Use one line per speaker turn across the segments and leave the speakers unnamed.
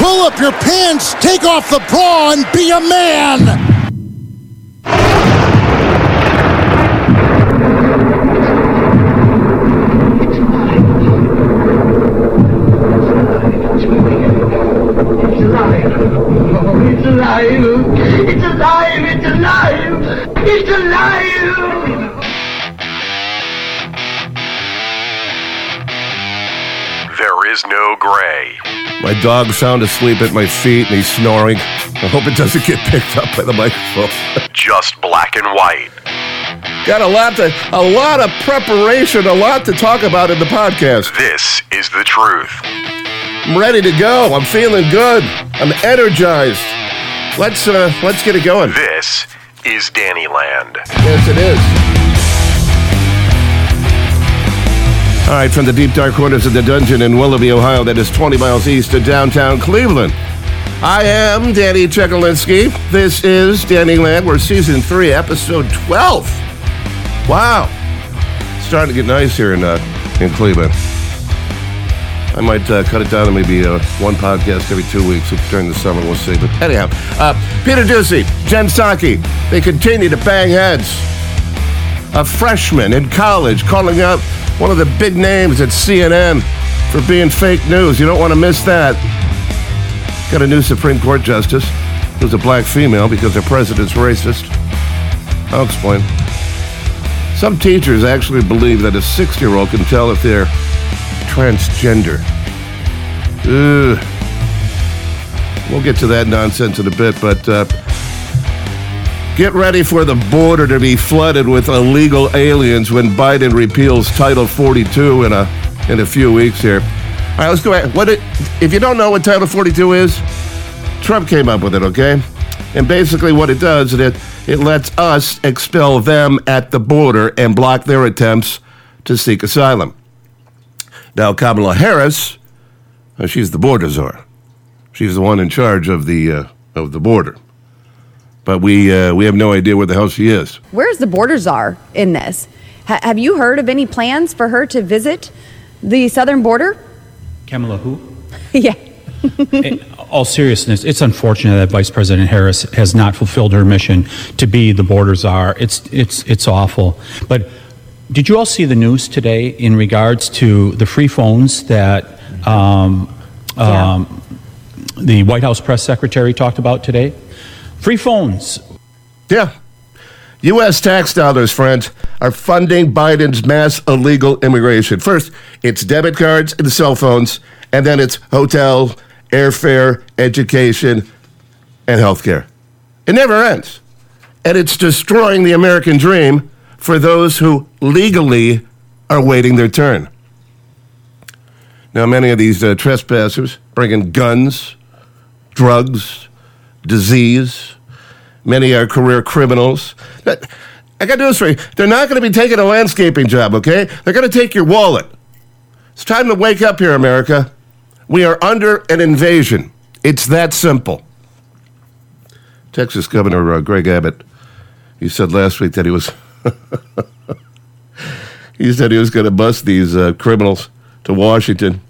Pull up your pants, take off the bra, and be a man!
There is no gray.
My dog's sound asleep at my feet and he's snoring. I hope it doesn't get picked up by the microphone.
Just black and white.
Got a lot to, a lot of preparation, a lot to talk about in the podcast.
This is the truth.
I'm ready to go. I'm feeling good. I'm energized. Let's uh, let's get it going.
This is Danny Land.
Yes, it is. All right, from the deep dark corners of the dungeon in Willoughby, Ohio, that is 20 miles east of downtown Cleveland. I am Danny Chekalinsky. This is Danny Land. We're season three, episode 12. Wow, starting to get nice here in uh, in Cleveland. I might uh, cut it down to maybe uh, one podcast every two weeks during the summer. We'll see. But anyhow, uh, Peter Doocy, Jen Psaki, they continue to bang heads. A freshman in college calling out one of the big names at CNN for being fake news. You don't want to miss that. Got a new Supreme Court justice who's a black female because the president's racist. I'll explain. Some teachers actually believe that a six year old can tell if they're transgender. Ugh. We'll get to that nonsense in a bit, but uh, get ready for the border to be flooded with illegal aliens when Biden repeals Title 42 in a in a few weeks here. All right, let's go ahead. What it, if you don't know what Title 42 is? Trump came up with it, okay? And basically, what it does is it it lets us expel them at the border and block their attempts to seek asylum. Now, Kamala Harris, uh, she's the border czar. She's the one in charge of the uh, of the border. But we uh, we have no idea where the hell she is.
Where's the border czar in this? Ha- have you heard of any plans for her to visit the southern border?
Kamala who?
yeah.
In all seriousness, it's unfortunate that Vice President Harris has not fulfilled her mission to be the border czar. It's it's it's awful. But did you all see the news today in regards to the free phones that um,
Yeah.
um, the White House press secretary talked about today? Free phones.
Yeah. U.S. tax dollars, friends, are funding Biden's mass illegal immigration. First, it's debit cards and cell phones, and then it's hotel, airfare, education, and healthcare. It never ends. And it's destroying the American dream for those who legally are waiting their turn. Now, many of these uh, trespassers bring in guns, drugs, disease. Many are career criminals. I got news for you. They're not going to be taking a landscaping job, okay? They're going to take your wallet. It's time to wake up here, America. We are under an invasion. It's that simple. Texas Governor uh, Greg Abbott, he said last week that he was he said he was going to bust these uh, criminals to Washington.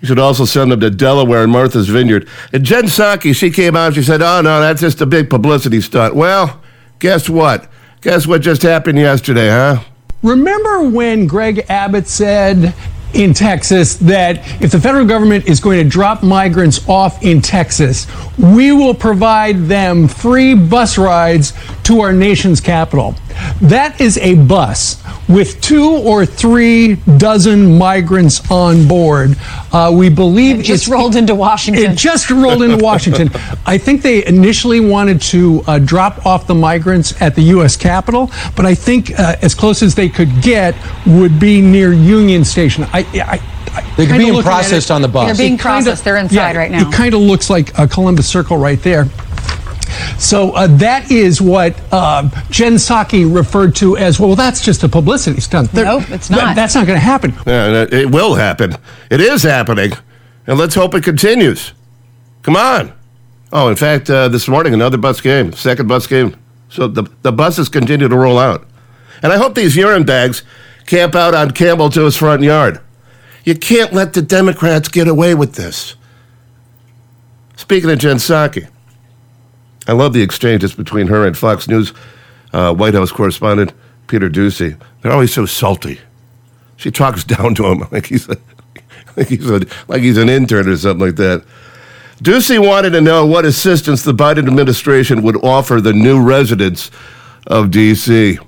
You should also send them to Delaware and Martha's Vineyard. And Jen Psaki, she came out and she said, oh, no, that's just a big publicity stunt. Well, guess what? Guess what just happened yesterday, huh?
Remember when Greg Abbott said in Texas that if the federal government is going to drop migrants off in Texas, we will provide them free bus rides to our nation's capital? That is a bus with two or three dozen migrants on board. Uh, we believe
It just
it's-
rolled into Washington.
It just rolled into Washington. I think they initially wanted to uh, drop off the migrants at the U.S. Capitol, but I think uh, as close as they could get would be near Union Station. I, I, I
They could
kinda
be
looking at
processed
it-
on the bus.
They're being
it kinda-
processed. They're inside
yeah,
right now.
It kind of looks like a Columbus Circle right there. So uh, that is what uh, Jen Psaki referred to as well. That's just a publicity stunt. They're-
Nope, it's
that-
not.
that's not going to happen.
Yeah, it- it will happen. It is happening. And let's hope it continues. Come on. Oh, in fact, uh, this morning, another bus game, second bus game. So the, the buses continue to roll out. And I hope these urine bags camp out on Campbell to his front yard. You can't let the Democrats get away with this. Speaking of Jen Psaki, I love the exchanges between her and Fox News uh, White House correspondent Peter Doocy. They're always so salty. She talks down to him like he's a, like he's a, like he's an intern or something like that. Doocy wanted to know what assistance the Biden administration would offer the new residents of D.C.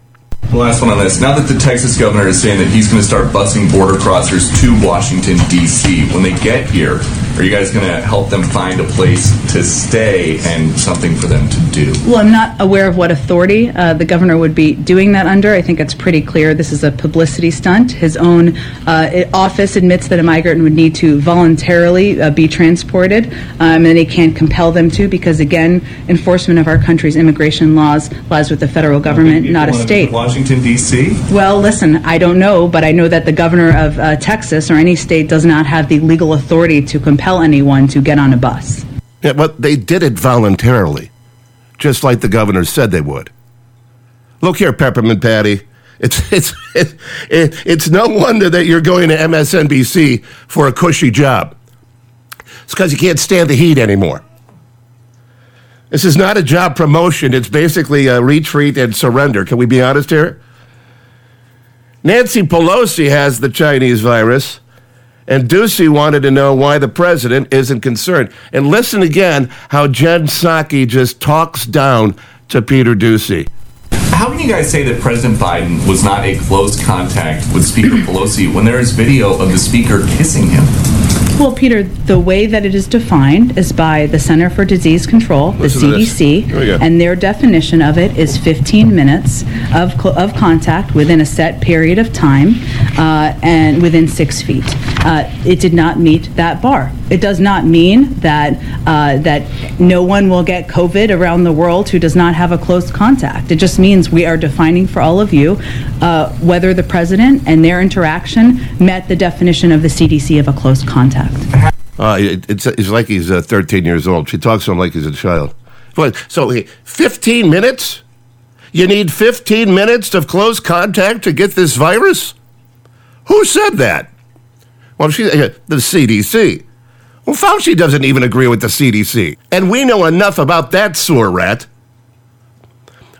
The last one on this. Now that the Texas governor is saying that he's going to start busing border crossers to Washington, D.C., when they get here, are you guys going to help them find a place to stay and something for them to do?
Well, I'm not aware of what authority uh, the governor would be doing that under. I think it's pretty clear this is a publicity stunt. His own uh, office admits that a migrant would need to voluntarily uh, be transported, um, and he can't compel them to because, again, enforcement of our country's immigration laws lies with the federal government, not a state.
Washington, D.C.?
Well, listen, I don't know, but I know that the governor of uh, Texas or any state does not have the legal authority to compel anyone to get on a bus.
Yeah, but they did it voluntarily, just like the governor said they would. Look here, Peppermint Patty. It's, it's, it, it, it's no wonder that you're going to MSNBC for a cushy job. It's because you can't stand the heat anymore. This is not a job promotion. It's basically a retreat and surrender. Can we be honest here? Nancy Pelosi has the Chinese virus, and Doocy wanted to know why the president isn't concerned. And listen again how Jen Psaki just talks down to Peter Doocy.
How can you guys say that President Biden was not a close contact with Speaker Pelosi when there is video of the speaker kissing him?
Well, Peter, the way that it is defined is by the Center for Disease Control, the
Listen to this.
CDC,
Here we go.
and their definition of it is 15 minutes of, cl- of contact within a set period of time uh, and within six feet. Uh, it did not meet that bar. It does not mean that uh, that no one will get COVID around the world who does not have a close contact. It just means we are defining for all of you uh, whether the president and their interaction met the definition of the CDC of a close contact.
Uh, it, it's, it's like he's uh, 13 years old. She talks to him like he's a child. So, 15 minutes? You need 15 minutes of close contact to get this virus? Who said that? Well, she, uh, the CDC. Well, Fauci doesn't even agree with the CDC. And we know enough about that sewer rat.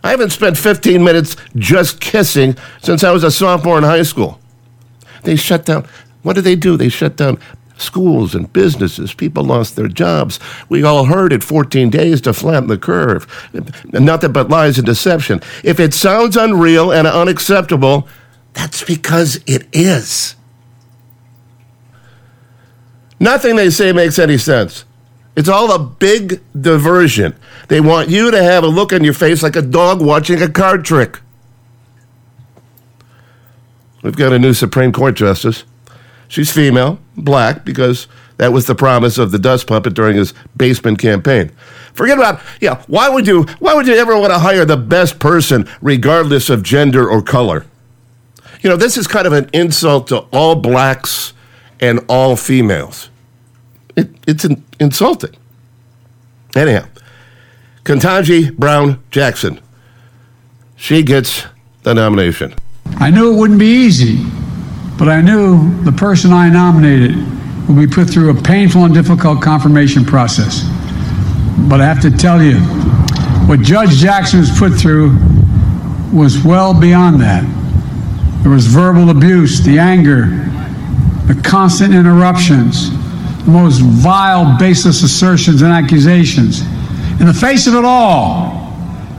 I haven't spent 15 minutes just kissing since I was a sophomore in high school. They shut down. What did they do? They shut down schools and businesses. People lost their jobs. We all heard it 14 days to flatten the curve. Nothing but lies and deception. If it sounds unreal and unacceptable, that's because it is. Nothing they say makes any sense. It's all a big diversion. They want you to have a look on your face like a dog watching a card trick. We've got a new Supreme Court justice. She's female, black, because that was the promise of the dust puppet during his basement campaign. Forget about yeah. Why would you? Why would you ever want to hire the best person, regardless of gender or color? You know, this is kind of an insult to all blacks and all females. It, it's in, insulting. Anyhow, Ketanji Brown Jackson. She gets the nomination.
I knew it wouldn't be easy, but I knew the person I nominated would be put through a painful and difficult confirmation process. But I have to tell you, what Judge Jackson was put through was well beyond that. There was verbal abuse, the anger, the constant interruptions, most vile, baseless assertions and accusations. In the face of it all,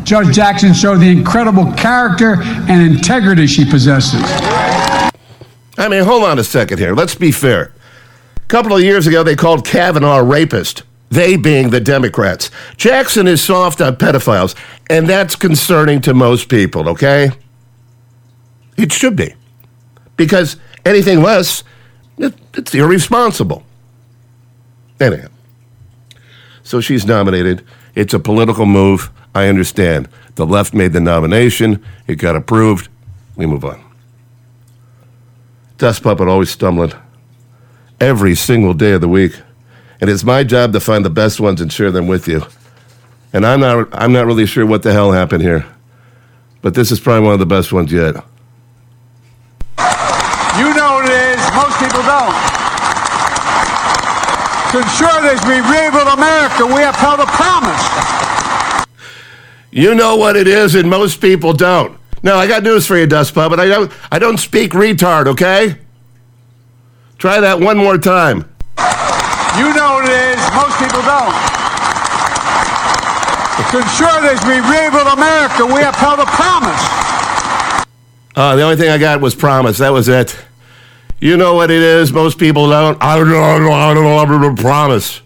Judge Jackson showed the incredible character and integrity she possesses.
I mean, hold on a second here. Let's be fair. A couple of years ago, they called Kavanaugh a rapist, they being the Democrats. Jackson is soft on pedophiles, and that's concerning to most people, okay? It should be. Because anything less, it, it's irresponsible. Anyhow. So she's nominated. It's a political move. I understand. The left made the nomination. It got approved. We move on. Dust Puppet always stumbling every single day of the week. And it's my job to find the best ones and share them with you. And I'm not, I'm not really sure what the hell happened here. But this is probably one of the best ones yet.
You know what it is, most people don't. To ensure that we rebuild America, we upheld a promise.
You know what it is, and most people don't. No, I got news for you, Dust Puppet. I don't. I don't speak retard. Okay. Try that one more time.
You know what it is, most people don't. To ensure that we rebuild America, we upheld a promise.
Uh, the only thing I got was promise. That was it. You know what it is. Most people don't. I don't know. I don't know. I don't know. I Promise.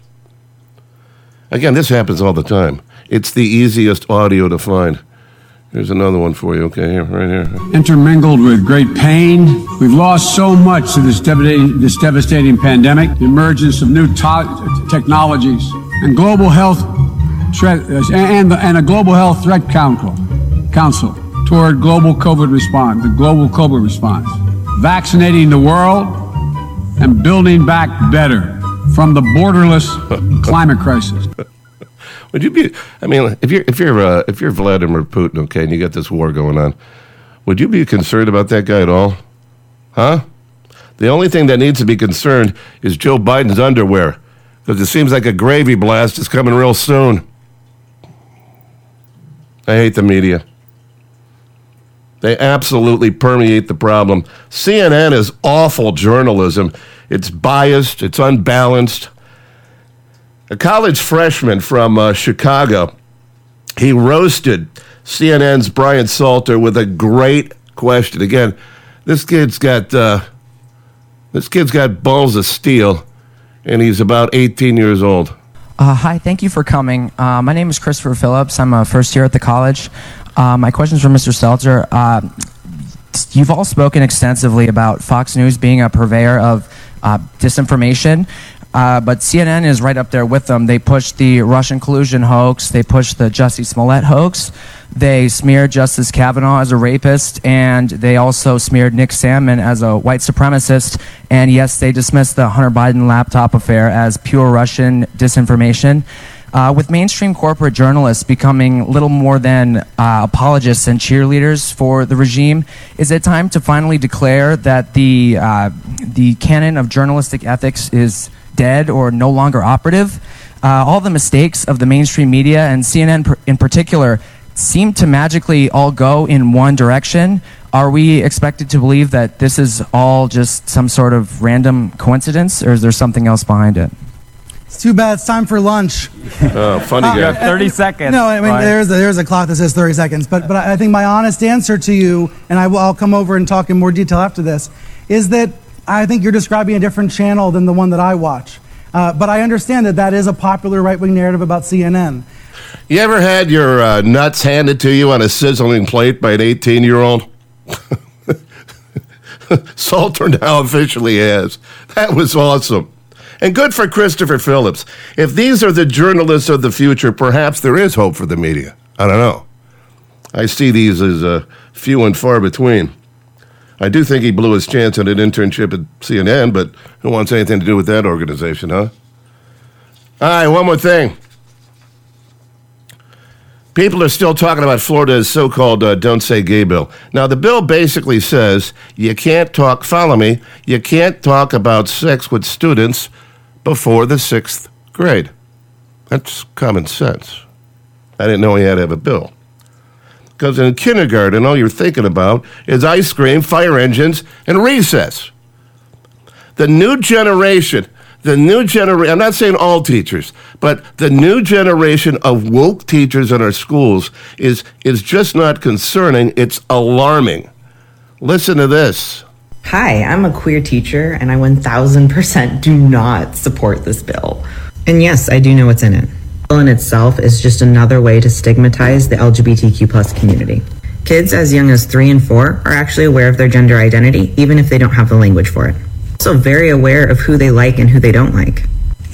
Again, this happens all the time. It's the easiest audio to find. Here's another one for you. Okay, here, right here.
Intermingled with great pain, we've lost so much to this devastating, this devastating pandemic, the emergence of new to- technologies, and global health threat, and, and a global health threat council, council toward global COVID response, the global COVID response, vaccinating the world and building back better from the borderless climate crisis.
Would you be? I mean, if you're if you're uh, if you're Vladimir Putin, okay, and you got this war going on, would you be concerned about that guy at all? Huh? The only thing that needs to be concerned is Joe Biden's underwear, because it seems like a gravy blast is coming real soon. I hate the media. They absolutely permeate the problem. CNN is awful journalism. It's biased, it's unbalanced. A college freshman from uh, Chicago, he roasted CNN's Brian Stelter with a great question. Again, this kid's got uh, this kid's got balls of steel, and he's about 18 years old.
Uh, hi, thank you for coming. Uh, my name is Christopher Phillips. I'm a first year at the college. Uh, my question's for Mr. Stelter. Uh, you've all spoken extensively about Fox News being a purveyor of uh, disinformation. Uh, but CNN is right up there with them. They pushed the Russian collusion hoax. They pushed the Jussie Smollett hoax. They smeared Justice Kavanaugh as a rapist, and they also smeared Nick Sandmann as a white supremacist. And yes, they dismissed the Hunter Biden laptop affair as pure Russian disinformation. Uh, with mainstream corporate journalists becoming little more than uh, apologists and cheerleaders for the regime, is it time to finally declare that the uh, the canon of journalistic ethics is dead or no longer operative? Uh, all the mistakes of the mainstream media and CNN in particular seem to magically all go in one direction. Are we expected to believe that this is all just some sort of random coincidence, or is there something else behind it?
It's too bad. It's time for lunch.
Oh, funny guy.
Uh,
30 seconds.
No, I mean
Brian.
there's a, there's a clock that says 30 seconds, but but I think my honest answer to you, and I will I'll come over and talk in more detail after this, is that I think you're describing a different channel than the one that I watch. Uh, but I understand that that is a popular right wing narrative about CNN.
You ever had your uh, nuts handed to you on a sizzling plate by an 18 year old? Stelter now officially has. That was awesome. And good for Christopher Phillips. If these are the journalists of the future, perhaps there is hope for the media. I don't know. I see these as uh, few and far between. I do think he blew his chance at an internship at CNN, but who wants anything to do with that organization, huh? All right, one more thing. People are still talking about Florida's so called uh, Don't Say Gay bill. Now, the bill basically says you can't talk, follow me, you can't talk about sex with students before the sixth grade. That's common sense. I didn't know he had to have a bill. Because in kindergarten, all you're thinking about is ice cream, fire engines, and recess. The new generation, the new generation, I'm not saying all teachers, but the new generation of woke teachers in our schools is, is just not concerning, it's alarming. Listen to this.
Hi, I'm a queer teacher and I 1000% do not support this bill. And yes, I do know what's in it. The bill in itself is just another way to stigmatize the LGBTQ plus community. Kids as young as 3 and 4 are actually aware of their gender identity even if they don't have the language for it. Also very aware of who they like and who they don't like.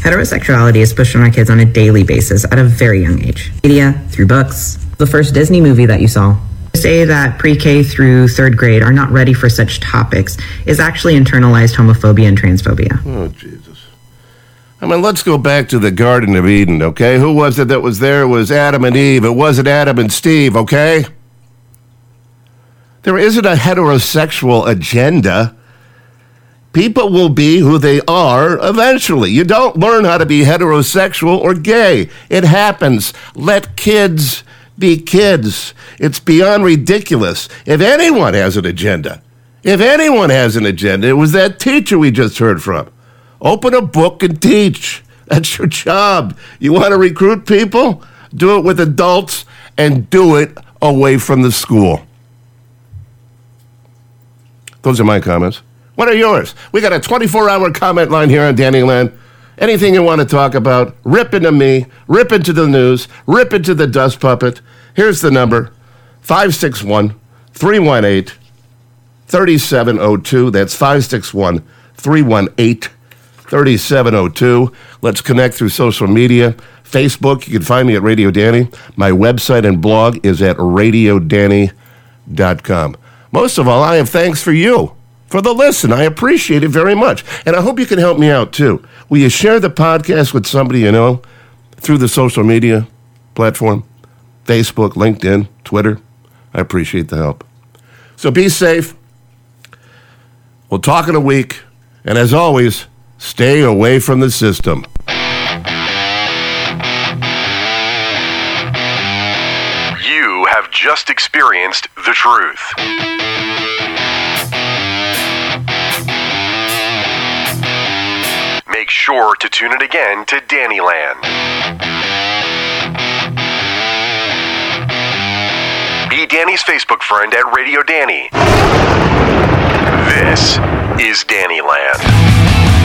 Heterosexuality is pushed on our kids on a daily basis at a very young age. Media, through books, the first Disney movie that you saw, say that pre-K through third grade are not ready for such topics is actually internalized homophobia and transphobia.
Oh, Jesus. I mean, let's go back to the Garden of Eden, okay? Who was it that was there? It was Adam and Eve. It wasn't Adam and Steve, okay? There isn't a heterosexual agenda. People will be who they are eventually. You don't learn how to be heterosexual or gay. It happens. Let kids be kids. It's beyond ridiculous. If anyone has an agenda, if anyone has an agenda, it was that teacher we just heard from. Open a book and teach. That's your job. You want to recruit people? Do it with adults and do it away from the school. Those are my comments. What are yours? We got a 24 hour comment line here on Danny Land. Anything you want to talk about, rip into me, rip into the news, rip into the dust puppet. Here's the number 561 318 3702. That's 561 318 3702. Let's connect through social media. Facebook, you can find me at Radio Danny. My website and blog is at radiodanny.com. Most of all, I have thanks for you for the listen. I appreciate it very much. And I hope you can help me out too. Will you share the podcast with somebody you know through the social media platform? Facebook, LinkedIn, Twitter. I appreciate the help. So be safe. We'll talk in a week. And as always, stay away from the system.
You have just experienced the truth. Make sure to tune in again to Dannyland. Be Danny's Facebook friend at Radio Danny. This is Dannyland.